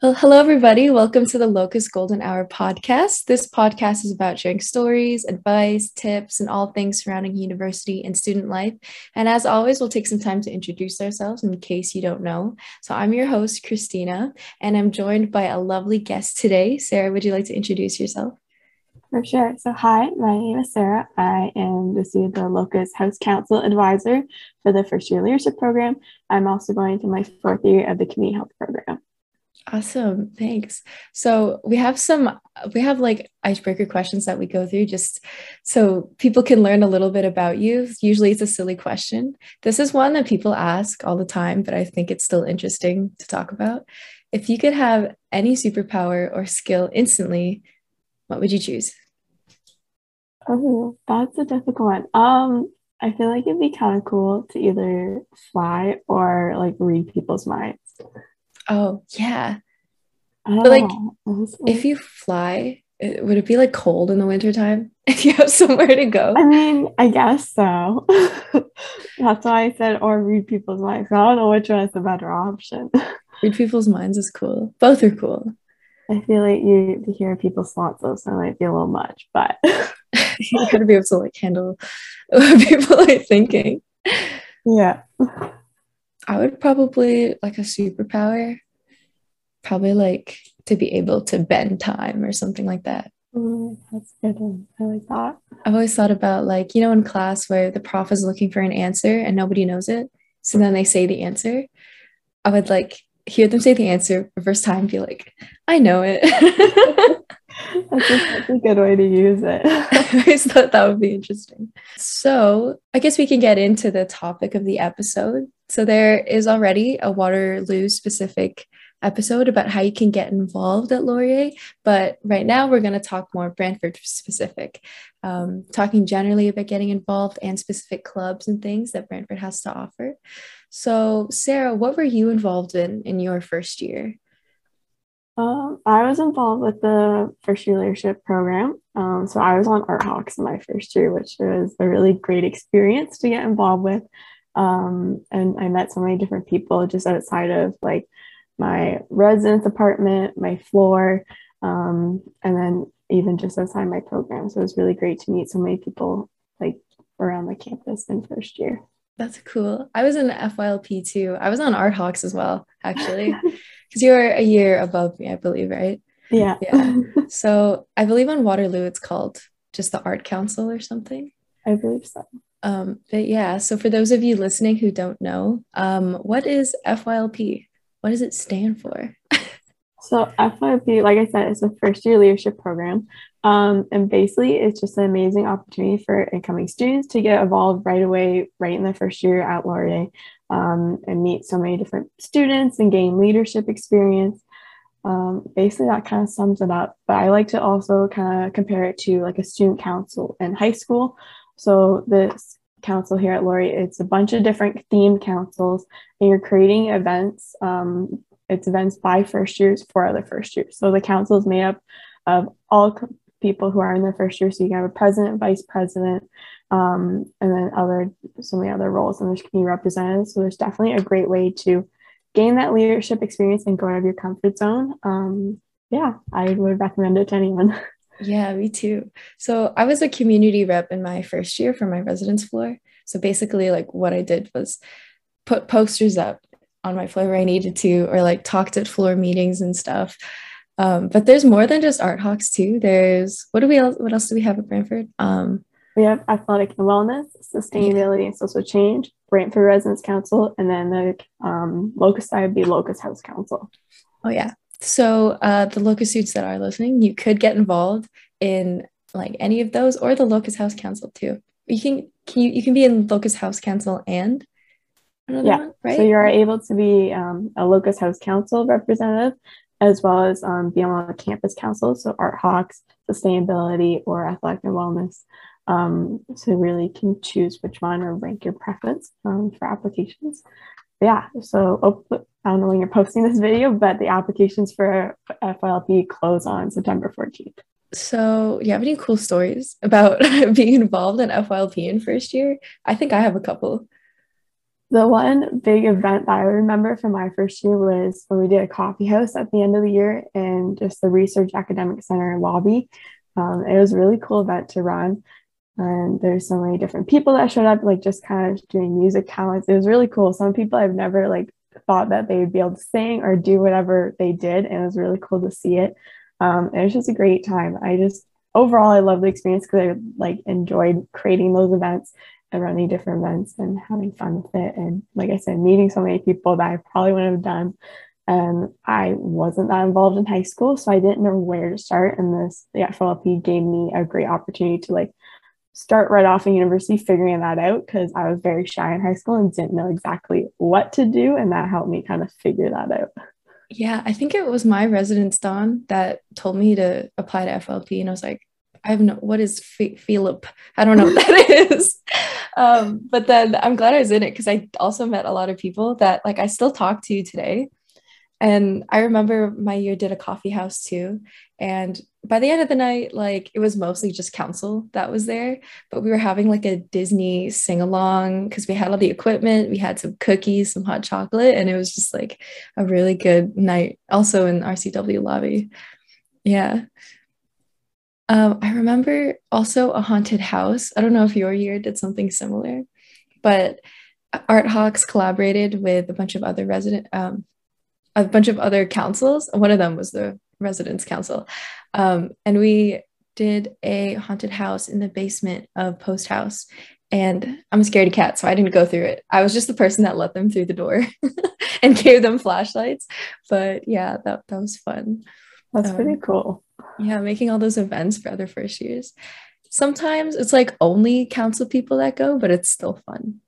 Well, hello, everybody. Welcome to the Locus Golden Hour podcast. This podcast is about sharing stories, advice, tips, and all things surrounding university and student life. And as always, we'll take some time to introduce ourselves in case you don't know. So, I'm your host, Christina, and I'm joined by a lovely guest today. Sarah, would you like to introduce yourself? For sure. So, hi, my name is Sarah. I am the student the Locus House Council Advisor for the first year leadership program. I'm also going to my fourth year of the community health program. Awesome. Thanks. So we have some, we have like icebreaker questions that we go through just so people can learn a little bit about you. Usually it's a silly question. This is one that people ask all the time, but I think it's still interesting to talk about. If you could have any superpower or skill instantly, what would you choose? Oh, that's a difficult one. Um, I feel like it'd be kind of cool to either fly or like read people's minds. Oh, yeah. But oh, like, if you fly, would it be like cold in the wintertime if you have somewhere to go? I mean, I guess so. That's why I said, or read people's minds. I don't know which one is the better option. read people's minds is cool. Both are cool. I feel like you hear people's thoughts though, so it might be a little much, but you gotta be able to like handle what people are thinking. Yeah. I would probably like a superpower, probably like to be able to bend time or something like that. Mm, that's good one. I like that. I've always thought about like, you know, in class where the prof is looking for an answer and nobody knows it. So then they say the answer. I would like hear them say the answer the first time, be like, I know it. that's, a, that's a good way to use it. I always thought that would be interesting. So I guess we can get into the topic of the episode. So there is already a Waterloo specific episode about how you can get involved at Laurier, but right now we're going to talk more Brantford specific, um, talking generally about getting involved and specific clubs and things that Brantford has to offer. So, Sarah, what were you involved in in your first year? Um, I was involved with the first year leadership program. Um, so I was on Art Hawks in my first year, which was a really great experience to get involved with. Um, and I met so many different people just outside of like my residence apartment, my floor, um, and then even just outside my program. So it was really great to meet so many people like around the campus in first year. That's cool. I was in FYLP too. I was on Art Hawks as well, actually, because you were a year above me, I believe, right? Yeah. Yeah. so I believe on Waterloo it's called just the Art Council or something. I believe so. Um, but yeah, so for those of you listening who don't know, um, what is FYLP? What does it stand for? so FYLP, like I said, is a first year leadership program. Um, and basically it's just an amazing opportunity for incoming students to get involved right away, right in their first year at Laurier, um, and meet so many different students and gain leadership experience. Um, basically that kind of sums it up. But I like to also kind of compare it to like a student council in high school so this council here at Laurier, it's a bunch of different themed councils, and you're creating events. Um, it's events by first years for other first years. So the council is made up of all people who are in their first year. So you can have a president, vice president, um, and then other so many other roles, and there's community representatives. So there's definitely a great way to gain that leadership experience and go out of your comfort zone. Um, yeah, I would recommend it to anyone. Yeah, me too. So I was a community rep in my first year for my residence floor. So basically, like what I did was put posters up on my floor where I needed to, or like talked at floor meetings and stuff. Um, but there's more than just Art Hawks too. There's what do we else? What else do we have at Brantford? Um, we have athletic and wellness, sustainability, yeah. and social change, Brantford Residence Council, and then the um, Locus side would be Locus House Council. Oh yeah, so uh, the locus suits that are listening, you could get involved in like any of those or the locus house council too. You can can you, you can be in locus house council and yeah, one, right? So you are able to be um, a locus house council representative as well as um, be on a campus council, so Art Hawks, sustainability, or athletic and wellness. Um, so really can choose which one or rank your preference um, for applications. Yeah, so oh, I don't know when you're posting this video, but the applications for FYLP close on September 14th. So, do you have any cool stories about being involved in FYLP in first year? I think I have a couple. The one big event that I remember from my first year was when we did a coffee house at the end of the year in just the Research Academic Center lobby. Um, it was a really cool event to run. And there's so many different people that showed up, like just kind of doing music talents. It was really cool. Some people I've never like thought that they would be able to sing or do whatever they did. And it was really cool to see it. Um, it was just a great time. I just overall I love the experience because I like enjoyed creating those events and running different events and having fun with it. And like I said, meeting so many people that I probably wouldn't have done. And I wasn't that involved in high school, so I didn't know where to start. And this the FLP gave me a great opportunity to like start right off in university figuring that out because I was very shy in high school and didn't know exactly what to do. And that helped me kind of figure that out. Yeah, I think it was my residence Don that told me to apply to FLP, and I was like, I have no what is Philip? I don't know what that is. Um, but then I'm glad I was in it because I also met a lot of people that like I still talk to today. And I remember my year did a coffee house too. And by the end of the night, like it was mostly just council that was there, but we were having like a Disney sing along because we had all the equipment, we had some cookies, some hot chocolate, and it was just like a really good night. Also in RCW lobby. Yeah. Um, I remember also a haunted house. I don't know if your year did something similar, but Art Hawks collaborated with a bunch of other resident, um, a bunch of other councils. One of them was the residence council, um, and we did a haunted house in the basement of Post House. And I'm a scaredy cat, so I didn't go through it. I was just the person that let them through the door and gave them flashlights. But yeah, that that was fun. That's um, pretty cool. Yeah, making all those events for other first years. Sometimes it's like only council people that go, but it's still fun.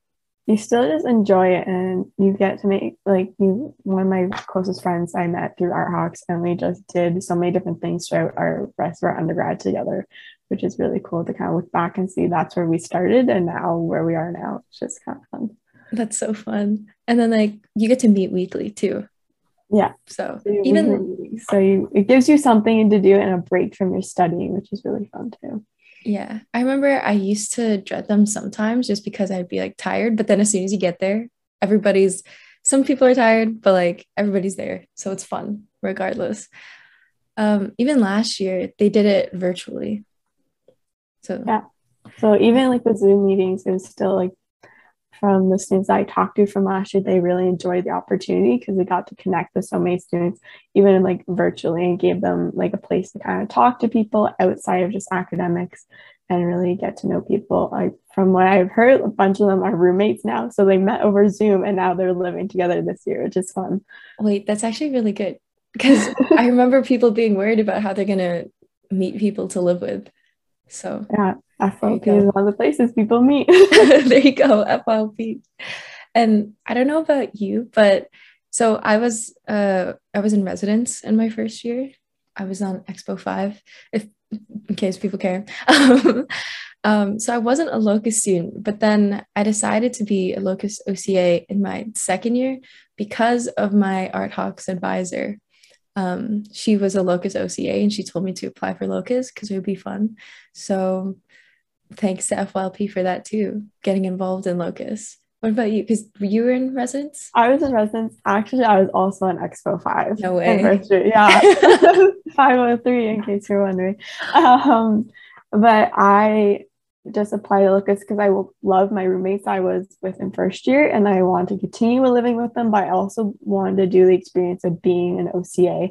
You still just enjoy it and you get to make like you one of my closest friends I met through Art Hawks and we just did so many different things throughout our rest of our undergrad together, which is really cool to kind of look back and see that's where we started and now where we are now. It's just kind of fun. That's so fun. And then like you get to meet weekly too. Yeah. So, so even so, you, it gives you something to do and a break from your studying, which is really fun too. Yeah. I remember I used to dread them sometimes just because I'd be like tired. But then as soon as you get there, everybody's, some people are tired, but like everybody's there. So it's fun regardless. Um, even last year, they did it virtually. So, yeah. So even like the Zoom meetings, it was still like from the students I talked to from last year, they really enjoyed the opportunity because they got to connect with so many students, even like virtually, and gave them like a place to kind of talk to people outside of just academics and really get to know people. Like from what I've heard, a bunch of them are roommates now. So they met over Zoom and now they're living together this year, which is fun. Wait, that's actually really good. Because I remember people being worried about how they're gonna meet people to live with. So yeah, FLP is one of the places people meet. there you go, FLP. And I don't know about you, but so I was uh I was in residence in my first year. I was on Expo 5, if in case people care. um, so I wasn't a locus student, but then I decided to be a locus OCA in my second year because of my Art Hawks advisor um, she was a locus OCA and she told me to apply for locus because it would be fun. So thanks to FYLP for that too, getting involved in locus. What about you? Because you were in residence? I was in residence. Actually, I was also in Expo 5. No way. Yeah. 503, in case you're wondering. Um, but I just applied to Locus because I love my roommates I was with in first year and I want to continue living with them, but I also wanted to do the experience of being an OCA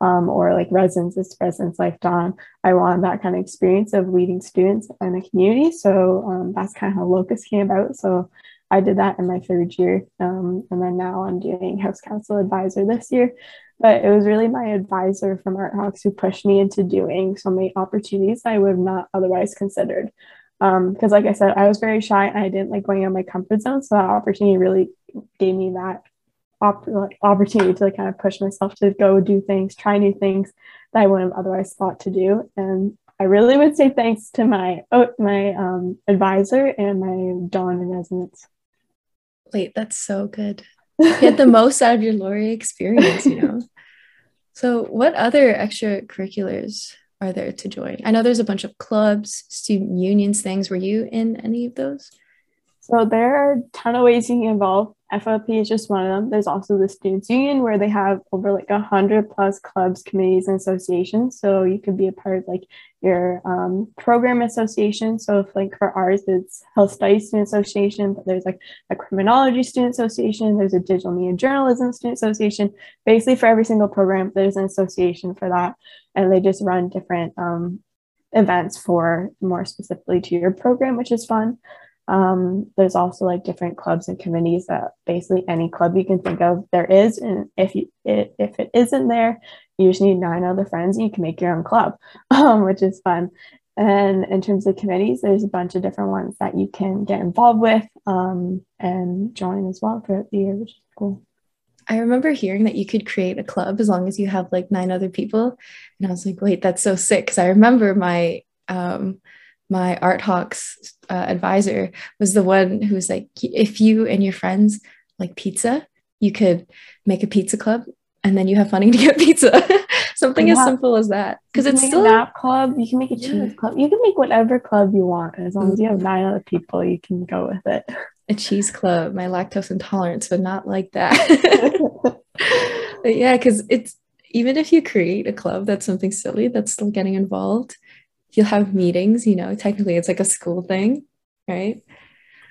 um, or like residence, this residence life Don. I wanted that kind of experience of leading students in a community. So um, that's kind of how Locus came about. So I did that in my third year. Um, and then now I'm doing House Council Advisor this year. But it was really my advisor from Art Hawks who pushed me into doing so many opportunities I would have not otherwise considered um because like i said i was very shy and i didn't like going out of my comfort zone so that opportunity really gave me that op- opportunity to like kind of push myself to go do things try new things that i wouldn't have otherwise thought to do and i really would say thanks to my oh, my um, advisor and my Don in residence wait that's so good get the most out of your Laurier experience you know so what other extracurriculars are there to join? I know there's a bunch of clubs, student unions, things. Were you in any of those? So there are a ton of ways you can get involved. FLP is just one of them. There's also the Students Union where they have over like a hundred plus clubs, committees, and associations. So you could be a part of like your um, program association. So if like for ours, it's Health Studies Student Association, but there's like a Criminology Student Association. There's a Digital Media Journalism Student Association. Basically, for every single program, there's an association for that, and they just run different um, events for more specifically to your program, which is fun. Um, there's also like different clubs and committees that basically any club you can think of there is, and if you it, if it isn't there, you just need nine other friends and you can make your own club, um, which is fun. And in terms of committees, there's a bunch of different ones that you can get involved with um, and join as well throughout the year, which is cool. I remember hearing that you could create a club as long as you have like nine other people. And I was like, wait, that's so sick. Cause I remember my um my art hawks uh, advisor was the one who was like if you and your friends like pizza you could make a pizza club and then you have funding to get pizza. Something yeah. as simple as that. Because it's still a nap club you can make a cheese yeah. club. You can make whatever club you want. As long as you have nine other people you can go with it. A cheese club my lactose intolerance but not like that. But yeah because it's even if you create a club that's something silly that's still getting involved you'll have meetings, you know, technically it's like a school thing, right?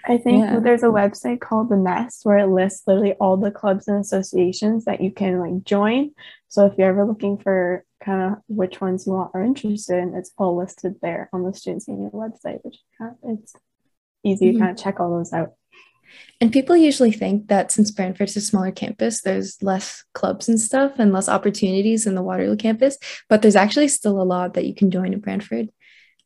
I think yeah. there's a website called The Nest where it lists literally all the clubs and associations that you can like join. So if you're ever looking for kind of which ones you want are interested in, it's all listed there on the Students Union website, which it's easy mm-hmm. to kind of check all those out. And people usually think that since Brantford's a smaller campus, there's less clubs and stuff and less opportunities in the Waterloo campus, but there's actually still a lot that you can join in Brantford.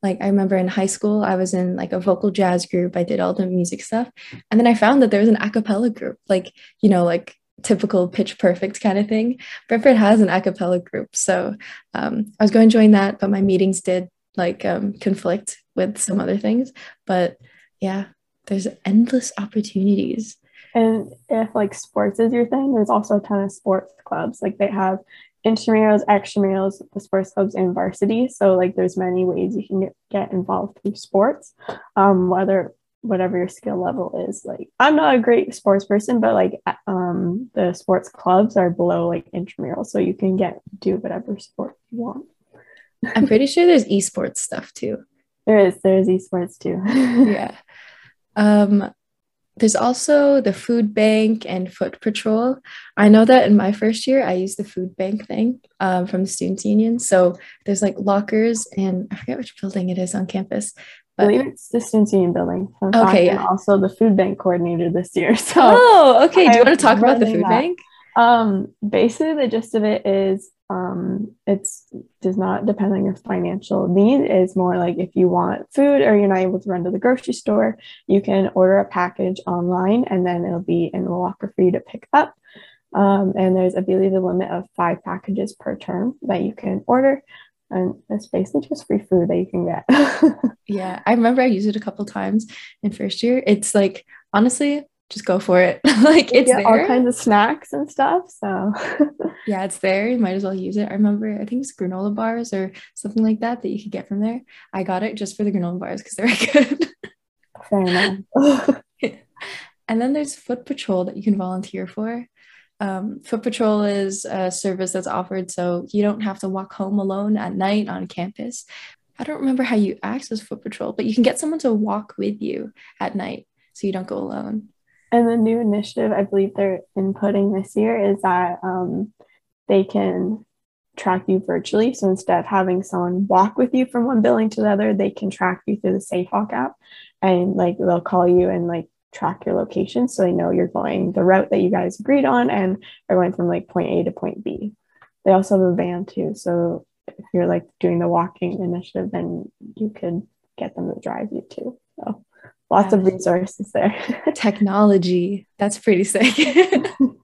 Like I remember in high school, I was in like a vocal jazz group. I did all the music stuff. And then I found that there was an a cappella group, like, you know, like typical pitch perfect kind of thing. Brantford has an a cappella group. So um, I was going to join that, but my meetings did like um, conflict with some other things. But yeah, there's endless opportunities. And if like sports is your thing, there's also a ton of sports clubs. Like they have intramurals, extramurals, the sports clubs, and varsity. So like there's many ways you can get, get involved through sports, um, whether whatever your skill level is. Like I'm not a great sports person, but like um, the sports clubs are below like intramural, so you can get do whatever sport you want. I'm pretty sure there's esports stuff too. There is. There is esports too. yeah. Um, there's also the food bank and foot patrol. I know that in my first year, I used the food bank thing um, from the Students Union. So there's like lockers, and I forget which building it is on campus. But... I believe it's the Students Union building. okay, yeah. also the food bank coordinator this year. So oh, okay. Do you want to talk about the food that. bank? Um, basically, the gist of it is um, it's does not depend on your financial need. It's more like if you want food or you're not able to run to the grocery store, you can order a package online and then it'll be in the locker for you to pick up. Um, and there's, I believe, a limit of five packages per term that you can order. And it's basically just free food that you can get. yeah, I remember I used it a couple times in first year. It's like, honestly, just go for it. like it's there. all kinds of snacks and stuff. So yeah, it's there. You might as well use it. I remember I think it's granola bars or something like that that you could get from there. I got it just for the granola bars because they're good. Fair enough. and then there's foot patrol that you can volunteer for. Um, foot patrol is a service that's offered so you don't have to walk home alone at night on campus. I don't remember how you access foot patrol, but you can get someone to walk with you at night so you don't go alone. And the new initiative I believe they're inputting this year is that um, they can track you virtually. So instead of having someone walk with you from one building to the other, they can track you through the SafeWalk app and like they'll call you and like track your location so they know you're going the route that you guys agreed on and are going from like point A to point B. They also have a van too. So if you're like doing the walking initiative, then you could get them to drive you too. So lots of resources there. Technology. That's pretty sick.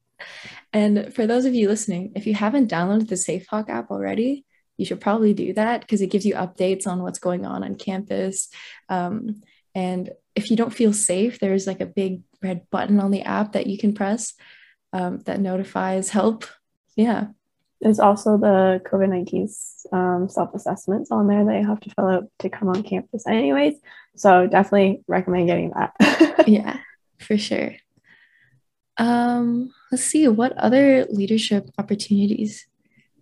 and for those of you listening, if you haven't downloaded the SafeWalk app already, you should probably do that because it gives you updates on what's going on on campus. Um, and if you don't feel safe, there's like a big red button on the app that you can press um, that notifies help. Yeah. There's also the COVID 19 um, self assessments on there that you have to fill out to come on campus, anyways. So definitely recommend getting that. yeah, for sure. Um, let's see what other leadership opportunities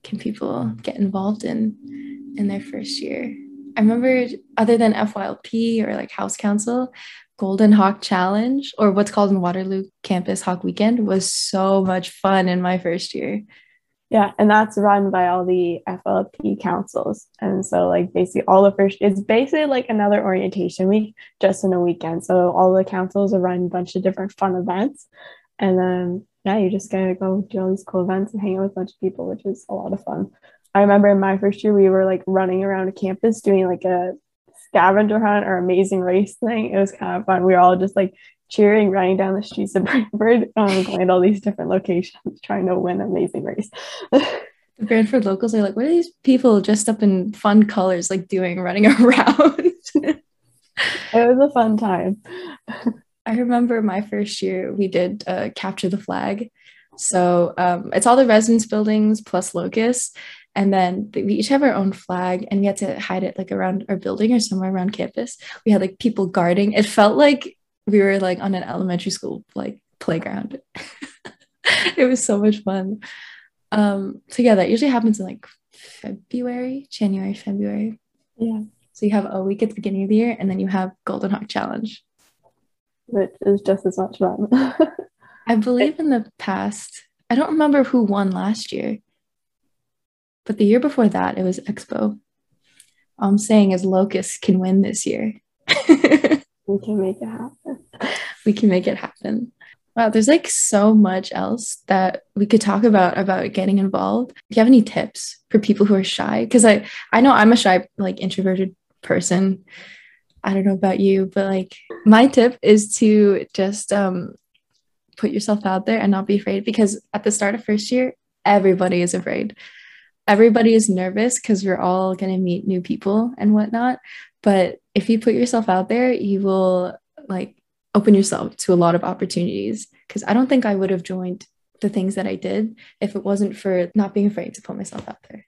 can people get involved in in their first year. I remember other than FYLP or like House Council, Golden Hawk Challenge or what's called in Waterloo Campus Hawk Weekend was so much fun in my first year. Yeah, and that's run by all the FLP councils. And so like basically all the first it's basically like another orientation week just in a weekend. So all the councils are running a bunch of different fun events. And then yeah, you just gotta go do all these cool events and hang out with a bunch of people, which is a lot of fun. I remember in my first year we were like running around a campus doing like a scavenger hunt or amazing race thing. It was kind of fun. We were all just like cheering, running down the streets of Brantford, um, going to all these different locations, trying to win Amazing Race. the Brantford locals are like, what are these people dressed up in fun colors like doing running around? it was a fun time. I remember my first year we did uh, capture the flag. So um, it's all the residence buildings plus locus. And then we each have our own flag and we had to hide it like around our building or somewhere around campus. We had like people guarding. It felt like we were like on an elementary school like playground. it was so much fun. Um, so yeah, that usually happens in like February, January, February. Yeah. So you have a week at the beginning of the year, and then you have Golden Hawk Challenge, which is just as much fun. I believe in the past. I don't remember who won last year, but the year before that, it was Expo. All I'm saying is Locus can win this year. we can make it happen. We can make it happen. Wow, there's like so much else that we could talk about about getting involved. Do you have any tips for people who are shy? Because I I know I'm a shy, like introverted person. I don't know about you, but like my tip is to just um put yourself out there and not be afraid because at the start of first year, everybody is afraid. Everybody is nervous because we're all going to meet new people and whatnot. But if you put yourself out there, you will like open yourself to a lot of opportunities. Because I don't think I would have joined the things that I did if it wasn't for not being afraid to put myself out there.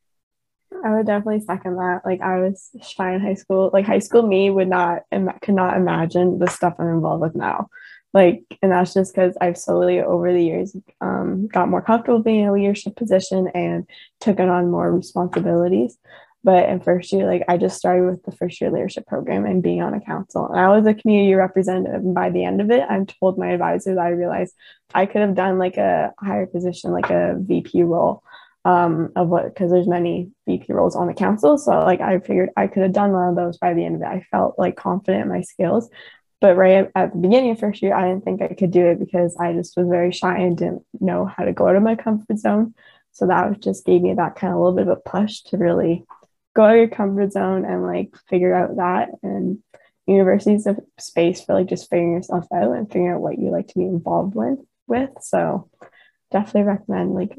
I would definitely second that. Like I was shy in high school. Like high school me would not and could not imagine the stuff I'm involved with now. Like, and that's just because I've slowly over the years um, got more comfortable being in a leadership position and took on more responsibilities. But in first year, like I just started with the first year leadership program and being on a council. And I was a community representative. And by the end of it, I told my advisors I realized I could have done like a higher position, like a VP role um, of what, because there's many VP roles on the council. So like I figured I could have done one of those by the end of it. I felt like confident in my skills. But right at the beginning of first year, I didn't think I could do it because I just was very shy and didn't know how to go out of my comfort zone. So that just gave me that kind of little bit of a push to really go out of your comfort zone and like figure out that and university is a space for like just figuring yourself out and figuring out what you like to be involved with with. So definitely recommend like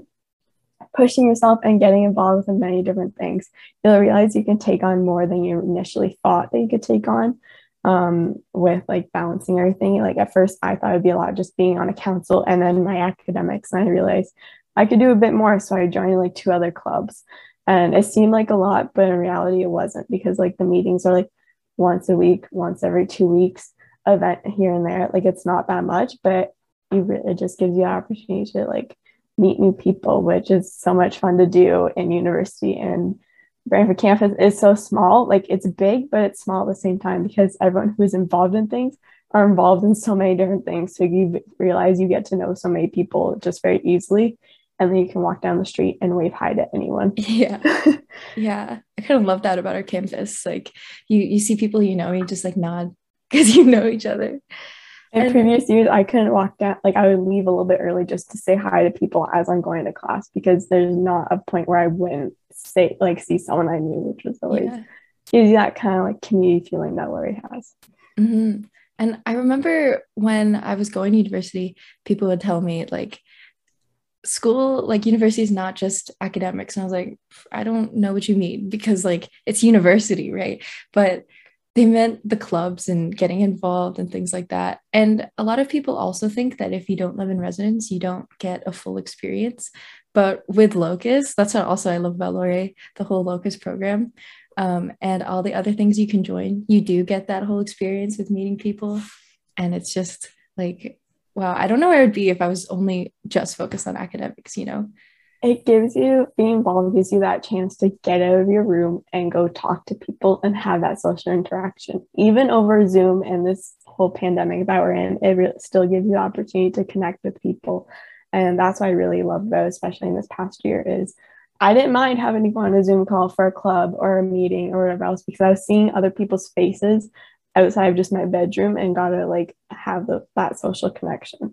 pushing yourself and getting involved with many different things. You'll realize you can take on more than you initially thought that you could take on um, with like balancing everything. Like at first i thought it'd be a lot just being on a council and then my academics and i realized i could do a bit more so i joined like two other clubs and it seemed like a lot, but in reality, it wasn't because like the meetings are like once a week, once every two weeks, event here and there. Like it's not that much, but you it just gives you an opportunity to like meet new people, which is so much fun to do in university. And Brantford campus is so small, like it's big, but it's small at the same time because everyone who's involved in things are involved in so many different things. So you realize you get to know so many people just very easily and then you can walk down the street and wave hi to anyone. Yeah. yeah. I kind of love that about our campus. Like you you see people you know, you just like nod because you know each other. In and, previous years, I couldn't walk down, like I would leave a little bit early just to say hi to people as I'm going to class because there's not a point where I wouldn't say like see someone I knew, which was always yeah. gives you that kind of like community feeling that Laurier has. Mm-hmm. And I remember when I was going to university, people would tell me like, school like university is not just academics and i was like i don't know what you mean because like it's university right but they meant the clubs and getting involved and things like that and a lot of people also think that if you don't live in residence you don't get a full experience but with Locus, that's what also I love about Laurier, the whole Locus program. Um, and all the other things you can join, you do get that whole experience with meeting people. And it's just like, wow, I don't know where I'd be if I was only just focused on academics, you know? It gives you, being involved gives you that chance to get out of your room and go talk to people and have that social interaction. Even over Zoom and this whole pandemic that we're in, it really still gives you the opportunity to connect with people and that's what I really love about, especially in this past year, is I didn't mind having to go on a Zoom call for a club or a meeting or whatever else because I was seeing other people's faces outside of just my bedroom and got to like have the, that social connection.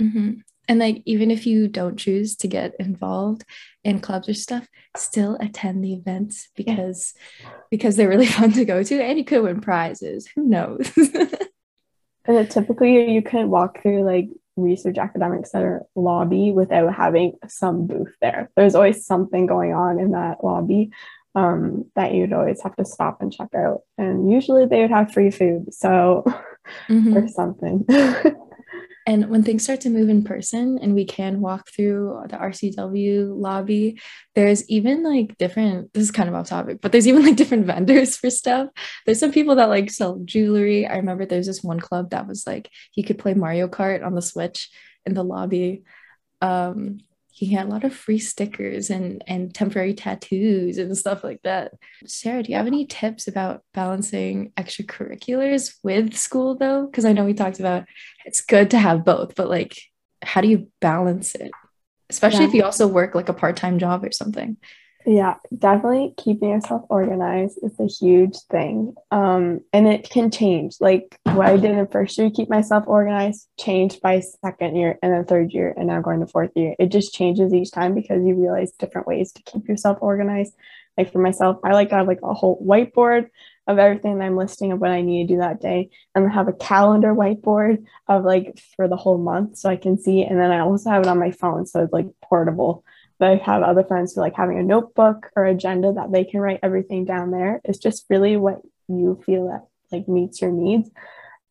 Mm-hmm. And like, even if you don't choose to get involved in clubs or stuff, still attend the events because yeah. because they're really fun to go to, and you could win prizes. Who knows? and typically, you can walk through like research academic center lobby without having some booth there. There's always something going on in that lobby um, that you'd always have to stop and check out. And usually they would have free food. So, mm-hmm. or something. And when things start to move in person and we can walk through the RCW lobby, there's even like different, this is kind of off topic, but there's even like different vendors for stuff. There's some people that like sell jewelry. I remember there's this one club that was like, you could play Mario Kart on the Switch in the lobby. Um, he had a lot of free stickers and and temporary tattoos and stuff like that. Sarah, do you have any tips about balancing extracurriculars with school though? Because I know we talked about it's good to have both, but like how do you balance it? Especially yeah. if you also work like a part-time job or something. Yeah, definitely keeping yourself organized is a huge thing. Um, and it can change. Like what I did in first year, keep myself organized, changed by second year and then third year, and now going to fourth year. It just changes each time because you realize different ways to keep yourself organized. Like for myself, I like to have like a whole whiteboard of everything that I'm listing of what I need to do that day, and have a calendar whiteboard of like for the whole month so I can see. And then I also have it on my phone, so it's like portable but I have other friends who like having a notebook or agenda that they can write everything down there. It's just really what you feel that like meets your needs.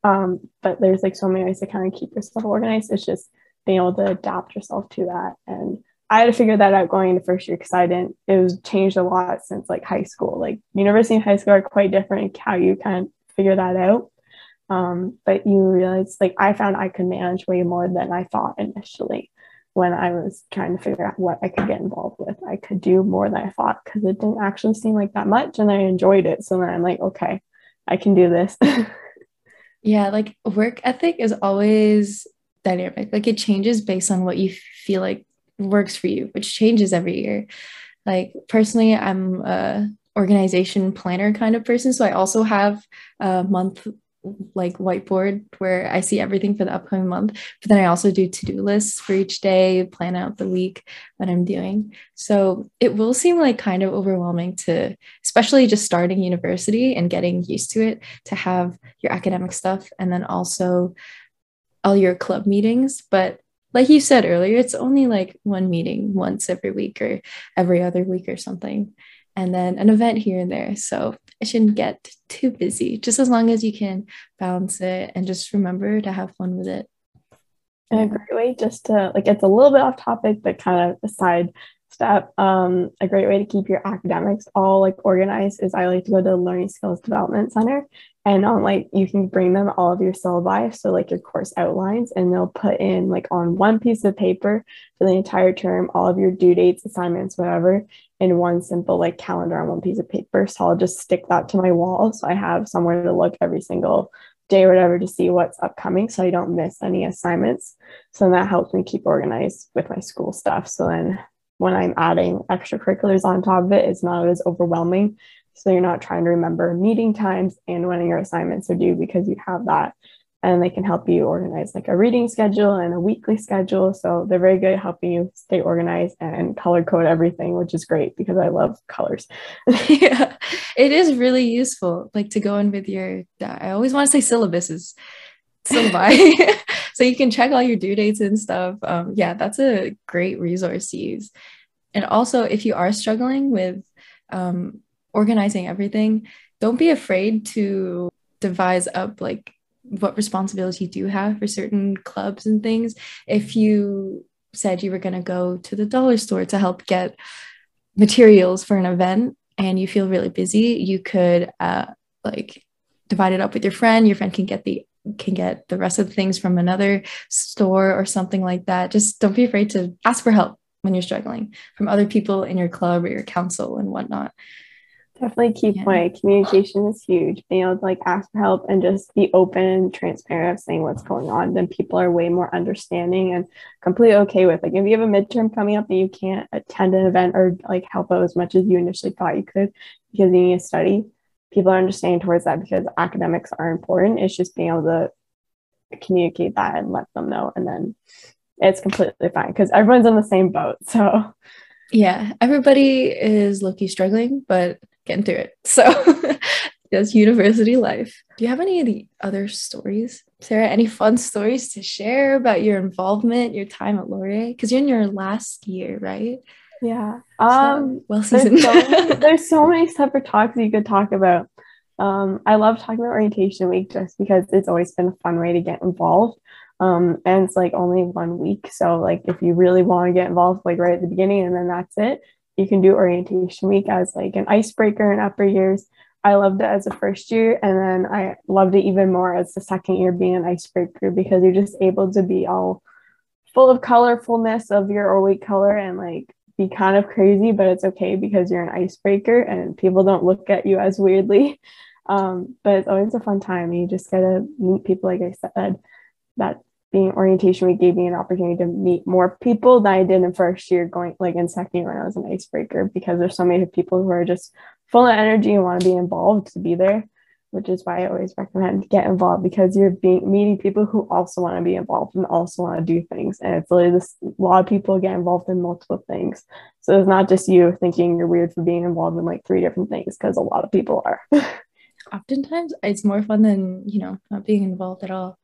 Um, but there's like so many ways to kind of keep yourself organized. It's just being able to adapt yourself to that. And I had to figure that out going into first year because I didn't, it was changed a lot since like high school. Like university and high school are quite different how you kind of figure that out. Um, but you realize like I found I could manage way more than I thought initially when I was trying to figure out what I could get involved with. I could do more than I thought because it didn't actually seem like that much and I enjoyed it. So then I'm like, okay, I can do this. yeah, like work ethic is always dynamic. Like it changes based on what you feel like works for you, which changes every year. Like personally, I'm a organization planner kind of person. So I also have a month like whiteboard where I see everything for the upcoming month. But then I also do to do lists for each day, plan out the week that I'm doing. So it will seem like kind of overwhelming to, especially just starting university and getting used to it, to have your academic stuff and then also all your club meetings. But like you said earlier, it's only like one meeting once every week or every other week or something and then an event here and there. So it shouldn't get too busy, just as long as you can balance it and just remember to have fun with it. And a great way just to like it's a little bit off topic, but kind of a side step. Um, a great way to keep your academics all like organized is I like to go to the Learning Skills Development Center and on like you can bring them all of your syllabi so like your course outlines and they'll put in like on one piece of paper for the entire term all of your due dates assignments whatever in one simple like calendar on one piece of paper. So i'll just stick that to my wall. So i have somewhere to look every single day or whatever to see what's upcoming so i don't miss any assignments. So that helps me keep organized with my school stuff. So then when i'm adding extracurriculars on top of it it's not as overwhelming. So you're not trying to remember meeting times and when your assignments are due because you have that. And they can help you organize like a reading schedule and a weekly schedule. So they're very good at helping you stay organized and color code everything, which is great because I love colors. yeah, it is really useful. Like to go in with your, I always want to say syllabuses, syllabi. so you can check all your due dates and stuff. Um, yeah, that's a great resource to use. And also, if you are struggling with um, organizing everything, don't be afraid to devise up like what responsibilities you do have for certain clubs and things. If you said you were going to go to the dollar store to help get materials for an event and you feel really busy, you could uh, like divide it up with your friend. Your friend can get the can get the rest of the things from another store or something like that. Just don't be afraid to ask for help when you're struggling from other people in your club or your council and whatnot. Definitely key yeah. point. Communication is huge. Being able to like ask for help and just be open and transparent of saying what's going on, then people are way more understanding and completely okay with. Like if you have a midterm coming up and you can't attend an event or like help out as much as you initially thought you could because you need to study, people are understanding towards that because academics are important. It's just being able to communicate that and let them know. And then it's completely fine because everyone's in the same boat. So yeah, everybody is lucky struggling, but getting through it. So that's university life. Do you have any of the other stories, Sarah? Any fun stories to share about your involvement, your time at Laurier? Because you're in your last year, right? Yeah. Um, well seasoned. There's, so there's so many separate talks you could talk about. Um, I love talking about orientation week just because it's always been a fun way to get involved. Um, and it's like only one week. So like if you really want to get involved like right at the beginning and then that's it, you can do orientation week as like an icebreaker in upper years. I loved it as a first year and then I loved it even more as the second year being an icebreaker because you're just able to be all full of colorfulness of your or week color and like be kind of crazy, but it's okay because you're an icebreaker and people don't look at you as weirdly. Um, but it's always a fun time. You just get to meet people, like I said, that being orientation week gave me an opportunity to meet more people than I did in first year going like in second year when I was an icebreaker because there's so many people who are just full of energy and want to be involved to be there which is why I always recommend get involved because you're being meeting people who also want to be involved and also want to do things. And it's really this a lot of people get involved in multiple things. So it's not just you thinking you're weird for being involved in like three different things because a lot of people are. Oftentimes it's more fun than, you know, not being involved at all.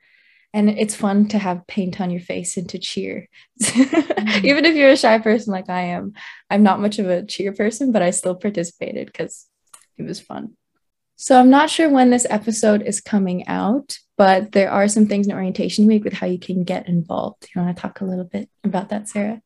And it's fun to have paint on your face and to cheer. mm-hmm. Even if you're a shy person like I am, I'm not much of a cheer person, but I still participated because it was fun. So I'm not sure when this episode is coming out, but there are some things in orientation week with how you can get involved. You want to talk a little bit about that, Sarah?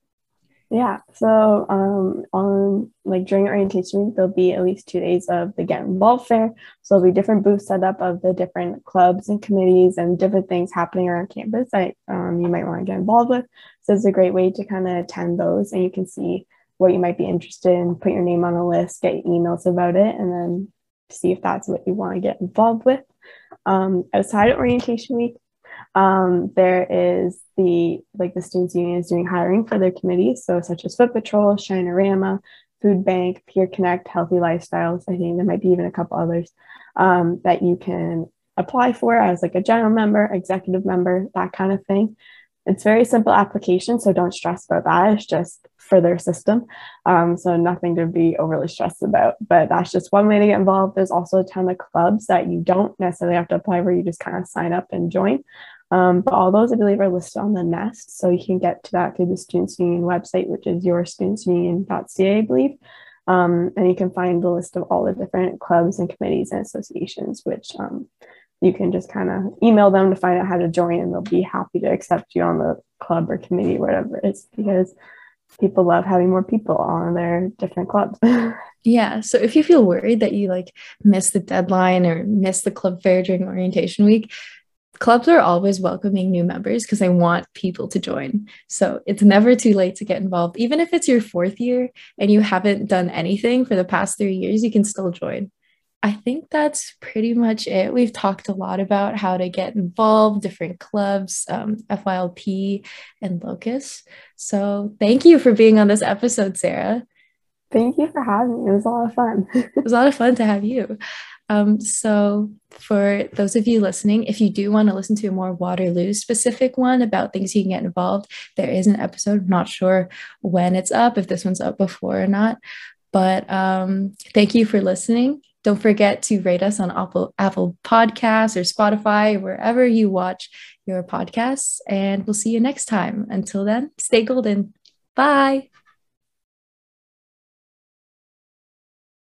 Yeah. So um, on like during orientation week, there'll be at least two days of the Get Involved Fair. So there'll be different booths set up of the different clubs and committees and different things happening around campus that um, you might want to get involved with. So it's a great way to kind of attend those and you can see what you might be interested in, put your name on a list, get emails about it, and then see if that's what you want to get involved with. Um, outside of orientation week, um, there is the like the students union is doing hiring for their committees, so such as Foot Patrol, Shinerama, Food Bank, Peer Connect, Healthy Lifestyles. I think there might be even a couple others um, that you can apply for as like a general member, executive member, that kind of thing. It's very simple application, so don't stress about that. It's just for their system. Um, so nothing to be overly stressed about. But that's just one way to get involved. There's also a ton of clubs that you don't necessarily have to apply where you just kind of sign up and join. Um, but all those I believe are listed on the nest. So you can get to that through the Students Union website, which is yourstudentsunion.ca, I believe. Um, and you can find the list of all the different clubs and committees and associations, which um, you can just kind of email them to find out how to join, and they'll be happy to accept you on the club or committee, whatever it is, because people love having more people on their different clubs. yeah. So if you feel worried that you like miss the deadline or miss the club fair during orientation week, clubs are always welcoming new members because they want people to join. So it's never too late to get involved. Even if it's your fourth year and you haven't done anything for the past three years, you can still join. I think that's pretty much it. We've talked a lot about how to get involved, different clubs, um, FYLP, and Locus. So thank you for being on this episode, Sarah. Thank you for having me. It was a lot of fun. it was a lot of fun to have you. Um, so, for those of you listening, if you do want to listen to a more Waterloo specific one about things you can get involved, there is an episode. I'm not sure when it's up, if this one's up before or not. But um, thank you for listening. Don't forget to rate us on Apple, Apple Podcasts or Spotify, wherever you watch your podcasts. And we'll see you next time. Until then, stay golden. Bye.